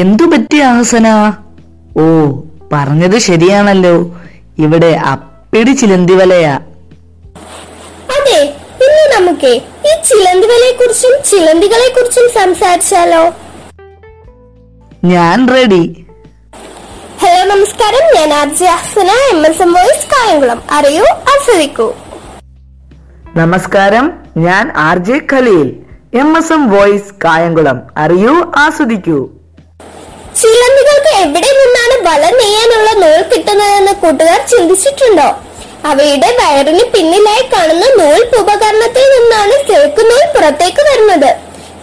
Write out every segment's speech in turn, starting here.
എന്തു പറ്റി ആസന? ഓ പറഞ്ഞത് ശരിയാണല്ലോ. ഇവിടെ അപ്പിടി ചിലന്തി വലയാ അതെ ഇന്ന് നമുക്ക് ഈ ചിലന്തികളെ കുറിച്ചും ചിലന്തികളെ കുറിച്ചും സംസാരിച്ചാലോ? ഞാൻ റെഡി. ഹലോ നമസ്കാരം. ഞാൻ RJ Asana M S M voice Kayamkulam. അറിയൂ ആസ്വദിക്കൂ. നമസ്കാരം. ഞാൻ R J Khaleel M S M voice Kayamkulam. അറിയൂ ആസ്വദിക്കൂ. ചിലന്തികൾക്ക് എവിടെ നിന്നാണ് വല നെയ്യാനുള്ള നൂൽ കിട്ടുന്നതെന്ന് കൂട്ടുകാർ ചിന്തിച്ചിട്ടുണ്ടോ? അവയുടെ വയറിന് പിന്നിലായി കാണുന്ന നൂൽ ഉപകരണത്തിൽ നിന്നാണ് സിൽക്ക് നൂൽ പുറത്തേക്ക് വരുന്നത്.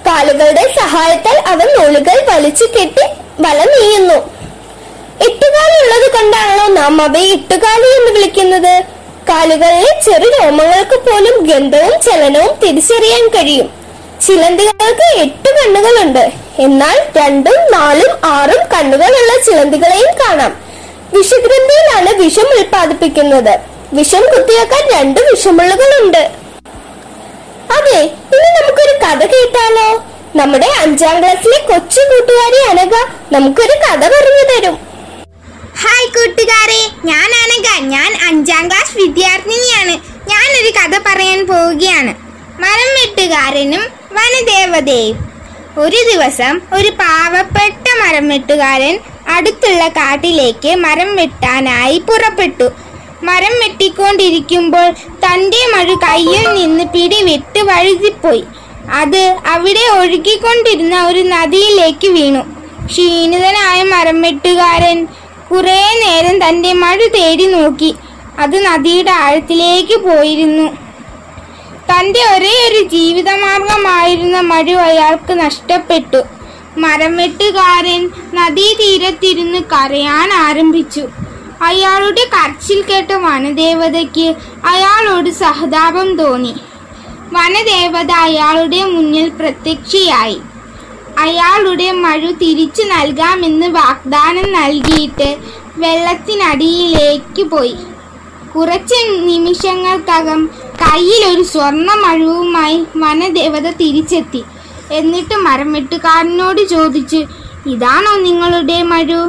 കാലുകളുടെ സഹായത്താൽ അവ നൂലുകൾ വലിച്ചു കെട്ടി വല നെയ്യുന്നു. എട്ടുകാലുള്ളത് കൊണ്ടാണല്ലോ നാം അവയെ എട്ടുകാലി എന്ന് വിളിക്കുന്നത്? കാലുകളിലെ ചെറു രോമങ്ങൾക്ക് പോലും ഗന്ധവും ചലനവും തിരിച്ചറിയാൻ കഴിയും. ചിലന്തികൾക്ക് എട്ട് കണ്ണുകളുണ്ട്. എന്നാൽ രണ്ടും നാലും ആറും കണ്ണുകളുള്ള ചിലന്തികളെയും കാണാം. വിഷഗ്രന്ഥിയിലാണ് വിഷം ഉൽപ്പാദിപ്പിക്കുന്നത്. വിഷം കുത്തിവെക്കാൻ രണ്ട് വിഷമുള്ളുകളുണ്ട്. അതെ ഇനി നമുക്കൊരു കഥ കേട്ടാലോ? നമ്മുടെ അഞ്ചാം ക്ലാസ്സിലെ കൊച്ചു കൂട്ടുകാരി അനക നമുക്കൊരു കഥ പറഞ്ഞു തരും. ഹായ് കൂട്ടുകാരെ ഞാൻ അനഘ. ഞാൻ അഞ്ചാം ക്ലാസ് വിദ്യാർത്ഥിനിയാണ്. ഞാൻ ഒരു കഥ പറയാൻ പോവുകയാണ്. മരം വെട്ടുകാരനും വനദേവതയും. ഒരു ദിവസം ഒരു പാവപ്പെട്ട മരം വെട്ടുകാരൻ അടുത്തുള്ള കാട്ടിലേക്ക് മരം വെട്ടാനായി പുറപ്പെട്ടു. മരം വെട്ടിക്കൊണ്ടിരിക്കുമ്പോൾ തന്റെ മഴ കയ്യിൽ നിന്ന് പിടിവിട്ട് വഴുതിപ്പോയി. അത് അവിടെ ഒഴുകിക്കൊണ്ടിരുന്ന ഒരു നദിയിലേക്ക് വീണു. ക്ഷീണിതനായ മരം വെട്ടുകാരൻ കുറേ നേരം തന്റെ മഴ തേടി നോക്കി. അത് നദിയുടെ ആഴത്തിലേക്ക് പോയിരുന്നു. തന്റെ ഒരേ ഒരു ജീവിതമാർഗമായിരുന്ന മഴു അയാൾക്ക് നഷ്ടപ്പെട്ടു. മരം വെട്ടുകാരൻ നദീതീരത്തിരുന്ന് കരയാൻ ആരംഭിച്ചു. അയാളുടെ കരച്ചിൽ കേട്ട വനദേവതയ്ക്ക് അയാളോട് സഹതാപം തോന്നി. വനദേവത അയാളുടെ മുന്നിൽ പ്രത്യക്ഷയായി. അയാളുടെ മഴു തിരിച്ചു നൽകാമെന്ന് വാഗ്ദാനം നൽകിയിട്ട് വെള്ളത്തിനടിയിലേക്ക് പോയി. കുറച്ച് നിമിഷങ്ങൾക്കകം കയ്യിൽ ഒരു സ്വർണ മഴുവുമായി വനദേവത തിരിച്ചെത്തി. എന്നിട്ട് മരം വെട്ടുകാരനോട് ചോദിച്ചു ഇതാണോ നിങ്ങളുടെ മഴു?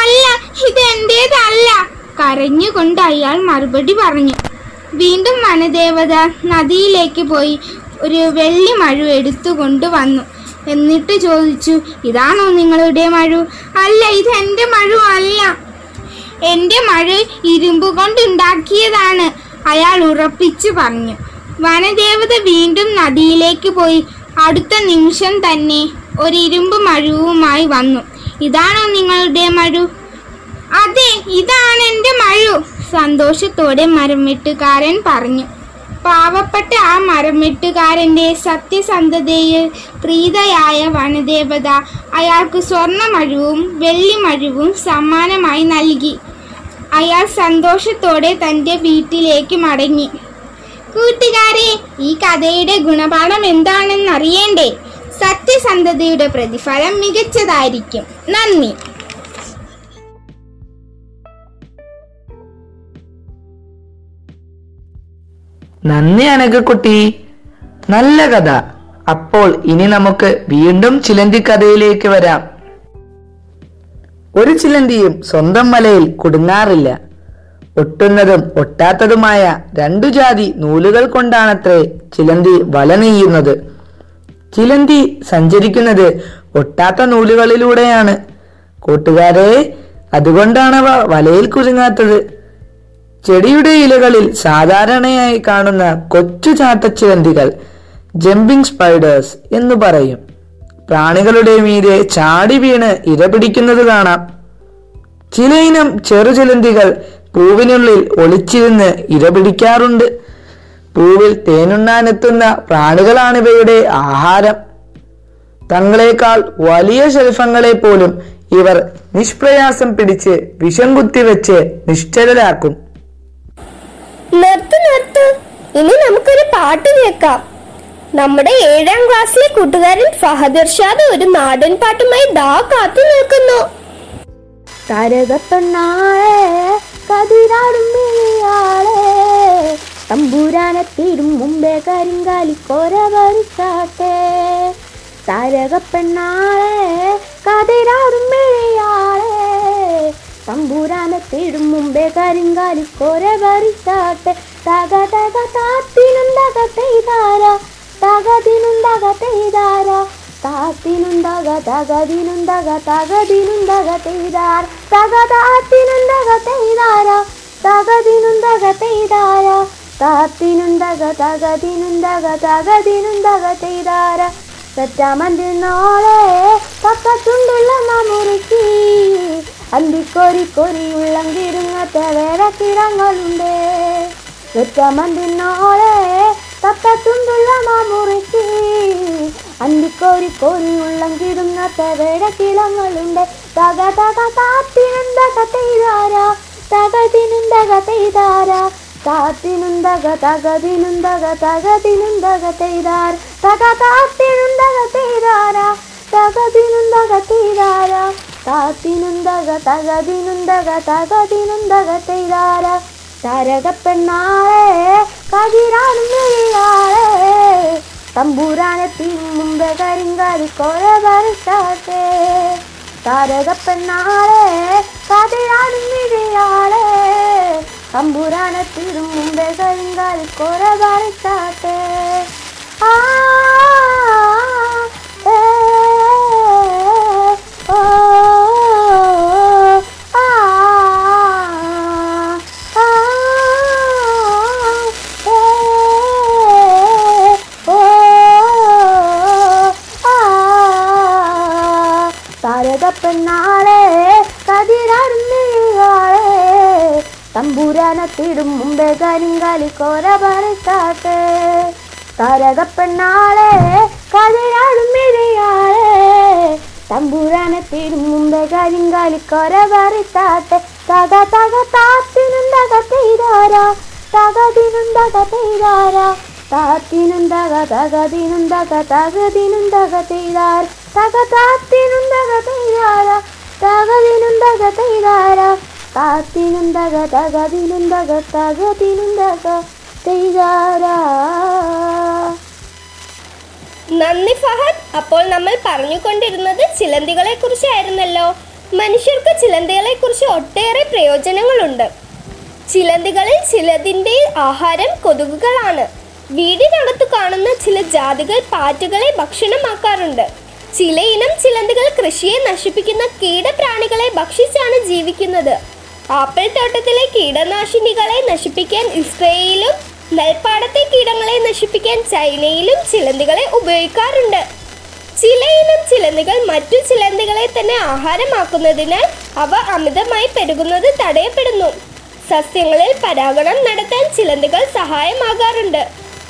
അല്ല ഇത് എന്റേതല്ല കരഞ്ഞുകൊണ്ട് അയാൾ മറുപടി പറഞ്ഞു. വീണ്ടും വനദേവത നദിയിലേക്ക് പോയി ഒരു വെള്ളി മഴു എടുത്തുകൊണ്ട് വന്നു. എന്നിട്ട് ചോദിച്ചു ഇതാണോ നിങ്ങളുടെ മഴു? അല്ല ഇത് എന്റെ മഴു അല്ല. എന്റെ മഴ ഇരുമ്പ് കൊണ്ടുണ്ടാക്കിയതാണ് അയാൾ ഉറപ്പിച്ചു പറഞ്ഞു. വനദേവത വീണ്ടും നദിയിലേക്ക് പോയി. അടുത്ത നിമിഷം തന്നെ ഒരു ഇരുമ്പ് മഴുവുമായി വന്നു. ഇതാണോ നിങ്ങളുടെ മഴു? അതെ ഇതാണ് എന്റെ മഴു സന്തോഷത്തോടെ മരം വെട്ടുകാരൻ പറഞ്ഞു. പാവപ്പെട്ട ആ മരം വെട്ടുകാരന്റെ സത്യസന്ധതയിൽ പ്രീതയായ വനദേവത അയാൾക്ക് സ്വർണമഴുവും വെള്ളിമഴുവും വെള്ളി മഴുവും സമ്മാനമായി നൽകി. അയാൾ സന്തോഷത്തോടെ തന്റെ വീട്ടിലേക്ക് മടങ്ങി. കൂട്ടുകാരെ ഈ കഥയുടെ ഗുണപാഠം എന്താണെന്ന് അറിയേണ്ടേ സത്യസന്ധതയുടെ പ്രതിഫലം മികച്ചതായിരിക്കും. നന്ദി. നന്ദി അനകക്കുട്ടി നല്ല കഥ. അപ്പോൾ ഇനി നമുക്ക് വീണ്ടും ചിലന്തി കഥയിലേക്ക് വരാം. ഒരു ചിലന്തിയും സ്വന്തം മലയിൽ കുടുങ്ങാറില്ല. ഒട്ടുന്നതും ഒട്ടാത്തതുമായ രണ്ടു ജാതി നൂലുകൾ കൊണ്ടാണത്രേ ചിലന്തി വല നെയ്യുന്നത്. ചിലന്തി സഞ്ചരിക്കുന്നത് ഒട്ടാത്ത നൂലുകളിലൂടെയാണ്. കൂട്ടുകാരെ അതുകൊണ്ടാണവ വലയിൽ കുരുങ്ങാത്തത്. ചെടിയുടെ ഇലകളിൽ സാധാരണയായി കാണുന്ന കൊച്ചു ചാട്ടച്ചിലന്തികൾ ജമ്പിംഗ് സ്പൈഡേഴ്സ് എന്ന് പറയും. പ്രാണികളുടെ മീതെ ചാടി വീണ് ഇര പിടിക്കുന്നത് കാണാം. ചിലയിനം ചെറുചിലന്തികൾ പൂവിനുള്ളിൽ ഒളിച്ചിരുന്ന് ഇര പിടിക്കാറുണ്ട്. പൂവിൽ തേനുണ്ണാനെത്തുന്ന പ്രാണികളാണിവയുടെ ആഹാരം. തങ്ങളെക്കാൾ വലിയ ശൽഫങ്ങളെ പോലും ഇവർ നിഷ്പ്രയാസം പിടിച്ച് വിഷം കുത്തിവെച്ച് നിശ്ചലരാക്കും. നിർത്തു നിർത്തു. ഇനി നമുക്കൊരു പാട്ട് കേൾക്കാം. നമ്മുടെ ഏഴാം ക്ലാസ്സിലെ കൂട്ടുകാരൻ ഫഹദ് ഇർഷാദ് ഒരു നാടൻ പാട്ടുമായി ദാ കാത്തു നിൽക്കുന്നു. കരകപ്പെണ്ണാളെ കതിരാടും മിഴിയാളെ തമ്പൂരാനെ തീരും മുമ്പേ കരിങ്കാലി കൊര പറിച്ചാട്ടെ താരകപ്പെണ്ണാളെ കതിരാടും മെഴിയാളെ തമ്പൂരാനെത്തിയിടും മുമ്പേ കരിങ്കാലി കൊര വരിച്ചാട്ടെ തക തക താത്തിനുണ്ടക തകതിനുണ്ടക തെയ്താര താത്തിനുണ്ടക തകതിനുണ്ടക തകതിനുണ്ടക തെയ്താര. തകതാത്തിനുണ്ടക തെയ്താര. തകതിനുണ്ടക തെയ്താര താത്തിനുണ്ടക തകതിനുണ്ടക തകതിനുണ്ടക തെയ്താര. തെറ്റാമന്തിൽ നാളെ പക്കത്തുണ്ടുള്ള മുറുക്കി അന്തിക്കൊരി കൊരി ഉള്ളങ്കിരുങ്ങത്തെ വേറെ കിടങ്ങളുണ്ട് തെറ്റാമന്തിൽ പക്കത്തുണ്ടുള്ള മുറുക്കി അന്തിക്കൊരി കൊരി കിടുന്ന വേറെ കിളങ്ങളുണ്ട്. തക തക താത്തിനുണ്ടക തെയ്താര തകതിനുണ്ടക തെയ്താര താത്തിനുണ്ടക മെഴിയാളെ തമ്പൂരാനെ മുമ്പേ കരിങ്കാലി കൊല വരച്ചാട്ടെ താരകപ്പെണ്ണാളെ കതിരാണും മെഴിയാളെ തമ്പൂരാനെ മുമ്പേ കരിങ്കാലി കൊല വരച്ചാട്ടെ ആ കരിങ്കാലി കോര പറിച്ചാട്ടെ താരകപ്പെണ്ണാളെ കതിരാടും മിഴിയാളെ. തമ്പൂരാനത്തിടും മുമ്പേ കരിങ്കാലി കോര പറിച്ചാട്ടെ തക തക താത്തിനുണ്ടക തക തീരാരാ തെയ്താര. താത്തിനുണ്ടക തകതിനുണ്ടക തകതിനുണ്ടക തെയ്താര. തക താത്തിനുണ്ടക തെയ്താര. തക തെയ്താര. താത്തിനുണ്ടക തകതിനുണ്ടക തകതിനുണ്ടക തെയ്താര നന്ദി ഫഹദ്. അപ്പോൾ നമ്മൾ പറഞ്ഞുകൊണ്ടിരുന്നത് ചിലന്തികളെ കുറിച്ചായിരുന്നല്ലോ മനുഷ്യർക്ക് ചിലന്തികളെ കുറിച്ച് ഒട്ടേറെ പ്രയോജനങ്ങളുണ്ട്. ചിലന്തികളിൽ ചിലതിന്റെ ആഹാരം കൊതുകുകളാണ്. വീടിനകത്ത് കാണുന്ന ചില ജാതികൾ പാറ്റുകളെ ഭക്ഷണമാക്കാറുണ്ട്. ചിലയിനം ചിലന്തികൾ കൃഷിയെ നശിപ്പിക്കുന്ന കീടപ്രാണികളെ ഭക്ഷിച്ചാണ് ജീവിക്കുന്നത്. ആപ്പിൾ തോട്ടത്തിലെ കീടനാശിനികളെ നശിപ്പിക്കാൻ ഇസ്രയേലും നെൽപ്പാടത്തെ കീടങ്ങളെ നശിപ്പിക്കാൻ ചൈനയിലും ചിലന്തികളെ ഉപയോഗിക്കാറുണ്ട്. ചിലയിനം ചിലന്തികൾ മറ്റു ചിലന്തികളെ തന്നെ ആഹാരമാക്കുന്നതിനാൽ അവ അമിതമായി പെരുകുന്നത് തടയപ്പെടുന്നു. സസ്യങ്ങളിൽ പരാഗണം നടത്താൻ ചിലന്തികൾ സഹായമാകാറുണ്ട്.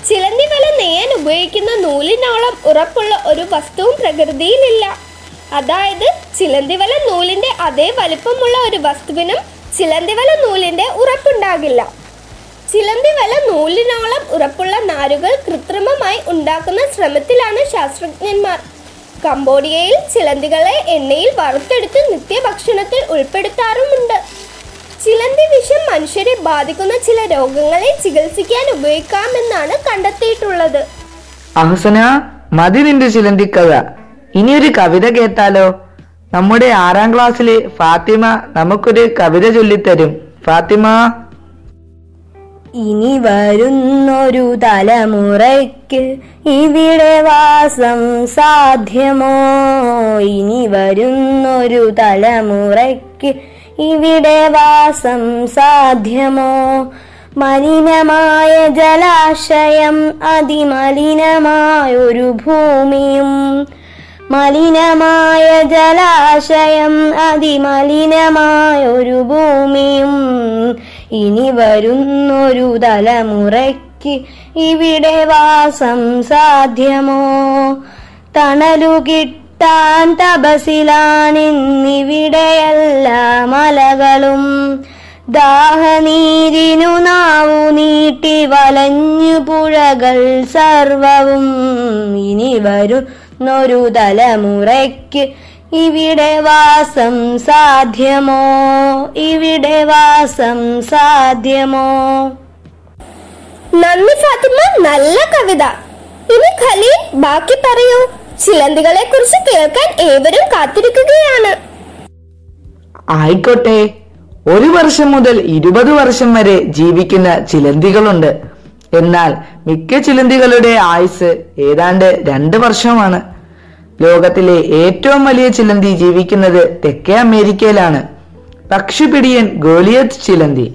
ചിലന്തി വല നെയ്യാൻ ഉപയോഗിക്കുന്ന നൂലിനോളം ഉറപ്പുള്ള ഒരു വസ്തുവും പ്രകൃതിയിലില്ല. അതായത് ചിലന്തി വല നൂലിന്റെ അതേ വലുപ്പമുള്ള ഒരു വസ്തുവിനും ചിലന്തി വല നൂലിന്റെ ഉറപ്പുണ്ടാകില്ല. ചിലന്തി വല നൂലിനോളം ഉറപ്പുള്ള നാരുകൾ കൃത്രിമമായി ഉണ്ടാക്കുന്ന ശ്രമത്തിലാണ് ശാസ്ത്രജ്ഞന്മാർ. കംബോഡിയയിൽ ചിലന്തികളെ എണ്ണയിൽ വറുത്തെടുത്ത് നിത്യഭക്ഷണത്തിൽ ഉൾപ്പെടുത്താറുമുണ്ട്. ചിലന്തി വിഷം മനുഷ്യരെ ബാധിക്കുന്ന ചില രോഗങ്ങളെ ചികിത്സിക്കാൻ ഉപയോഗിക്കാമെന്നാണ് കണ്ടെത്തിയിട്ടുള്ളത്. അഹസന മതി നിന്റെ ചിലന്തി കഥ ഇനിയൊരു കവിത കേട്ടാലോ? നമ്മുടെ ആറാം ക്ലാസ്സിലെ ഫാത്തിമ നമുക്കൊരു കവിത ചൊല്ലിത്തരും. ഫാത്തിമ. ഇനി വരുന്നൊരു തലമുറയ്ക്ക് ഇവിടെ വാസം സാധ്യമോ? ഇനി വരുന്നൊരു തലമുറയ്ക്ക് ഇവിടെ വാസം സാധ്യമോ? മലിനമായ ജലാശയം അതിമലിനമായൊരു ഭൂമിയും മലിനമായ ജലാശയം അതിമലിനമായൊരു ഭൂമിയും ഇനി വരുന്നൊരു തലമുറയ്ക്ക് ഇവിടെ വാസം സാധ്യമോ? തണലു കിട്ടാൻ തപസിലാണിന്നിവിടെയെല്ലാ മലകളും. ദാഹനീരിനു നാവു നീട്ടി വലഞ്ഞു പുഴകൾ സർവവും ഇനി വരുന്നൊരു തലമുറയ്ക്ക് ഇവിടെ വാസം സാധ്യമോ? ഇവിടെ വാസം സാധ്യമോ? നന്ദി ഫാത്തിമ നല്ല കവിത. ഇനി ഖലീൽ ബാക്കി പറയൂ. ചിലന്തികളെ കുറിച്ച് കേൾക്കാൻ ഏവരും കാത്തിരിക്കുകയാണ്. ആയിക്കോട്ടെ. ഒരു വർഷം മുതൽ ഇരുപത് വർഷം വരെ ജീവിക്കുന്ന ചിലന്തികളുണ്ട്. എന്നാൽ മിക്ക ചിലന്തികളുടെ ആയുസ് ഏതാണ്ട് രണ്ട് വർഷമാണ്. ലോകത്തിലെ ഏറ്റവും വലിയ ചിലന്തി ജീവിക്കുന്നത് തെക്കേ അമേരിക്കയിലാണ്. പക്ഷിപിടിയൻ ഗോളിയത്ത് ചിലന്തി.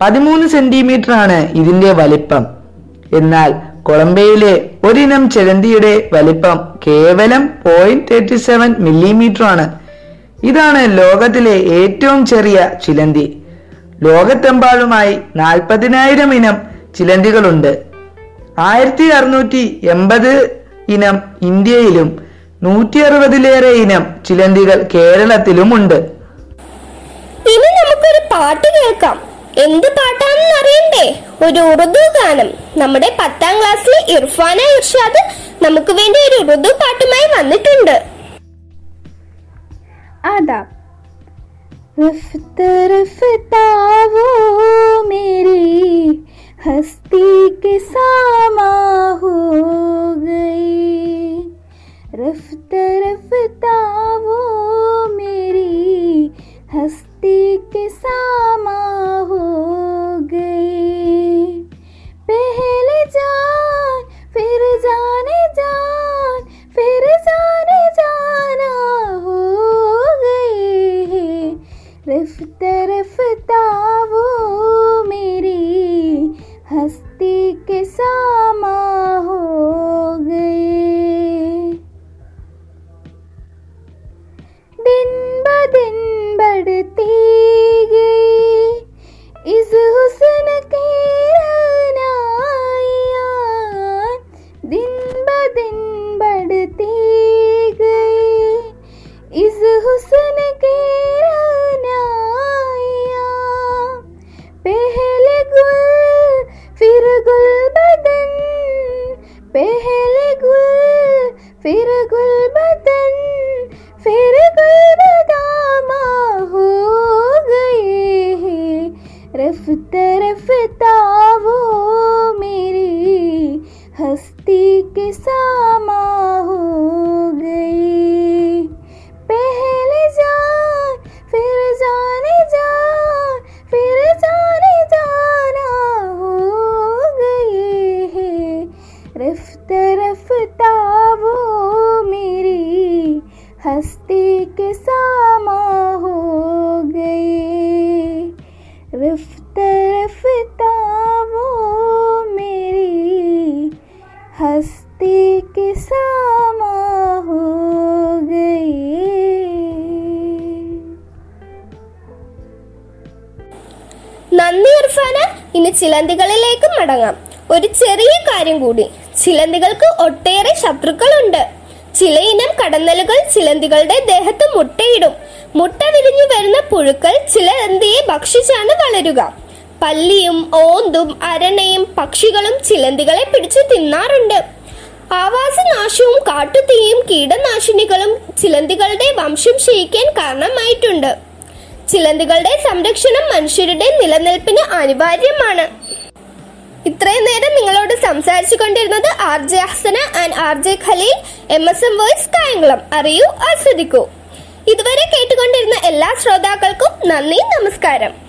പതിമൂന്ന് സെന്റിമീറ്റർ ആണ് ഇതിന്റെ വലിപ്പം. എന്നാൽ കൊളംബിയയിലെ ഒരിനം ചിലന്തിയുടെ വലിപ്പം കേവലം പോയിന്റ് തേർട്ടി സെവൻ മില്ലിമീറ്റർ ആണ് ഇതാണ് ലോകത്തിലെ ഏറ്റവും ചെറിയ ചിലന്തി. ലോകത്തെമ്പാടുമായി നാൽപ്പതിനായിരം ഇനം ചിലന്തികളുണ്ട് ആയിരത്തി അറുന്നൂറ്റി എൺപത് ഇനം ഇന്ത്യയിലും നൂറ്റി അറുപതിലേറെ ഇനം ചിലന്തികൾ കേരളത്തിലുമുണ്ട് ഇനി നമുക്കൊരു പാട്ട് കേൾക്കാം എന്ത് പാട്ടാണെന്ന് അറിയണ്ടേ ഒരു ഉറുദു ഗാനം നമ്മുടെ പത്താം ക്ലാസ്സിലെ ഇർഫാന ഇർഷാദ് നമുക്ക് വേണ്ടി ഒരു ഉറുദു പാട്ടുമായി വന്നിട്ടുണ്ട് आदाब रफ्त रफ्ता वो मेरी हस्ती के सामा हो गई। रफ्त रफ्ता वो விரகுல் നന്ദി ഇർഫാന ഇനി ചിലന്തികളിലേക്ക് മടങ്ങാം. ഒരു ചെറിയ കാര്യം കൂടി. ചിലന്തികൾക്ക് ഒട്ടേറെ ശത്രുക്കളുണ്ട്. ചിലയിനം കടന്നലുകൾ ചിലന്തികളുടെ ദേഹത്ത് മുട്ടയിടും. മുട്ട വിരിഞ്ഞു വരുന്ന പുഴുക്കൾ ചിലന്തിയെ ഭക്ഷിച്ചാണ് വളരുക. പല്ലിയും ഓന്തും അരണയും പക്ഷികളും ചിലന്തികളെ പിടിച്ചു തിന്നാറുണ്ട്. ആവാസനാശവും കാട്ടുതീയും കീടനാശിനികളും ചിലന്തികളുടെ വംശം ക്ഷയിക്കാൻ കാരണമായിട്ടുണ്ട്. ചിലന്തികളുടെ സംരക്ഷണം മനുഷ്യരുടെ നിലനിൽപ്പിന് അനിവാര്യമാണ്. ഇത്രയും നേരം നിങ്ങളോട് സംസാരിച്ചു കൊണ്ടിരുന്നത് R J Hasana and R J Khaleel M S M voice Kayamkulam. അറിയൂ ആസ്വദിക്കൂ. ഇതുവരെ കേട്ടുകൊണ്ടിരുന്ന എല്ലാ ശ്രോതാക്കൾക്കും നന്ദി നമസ്കാരം.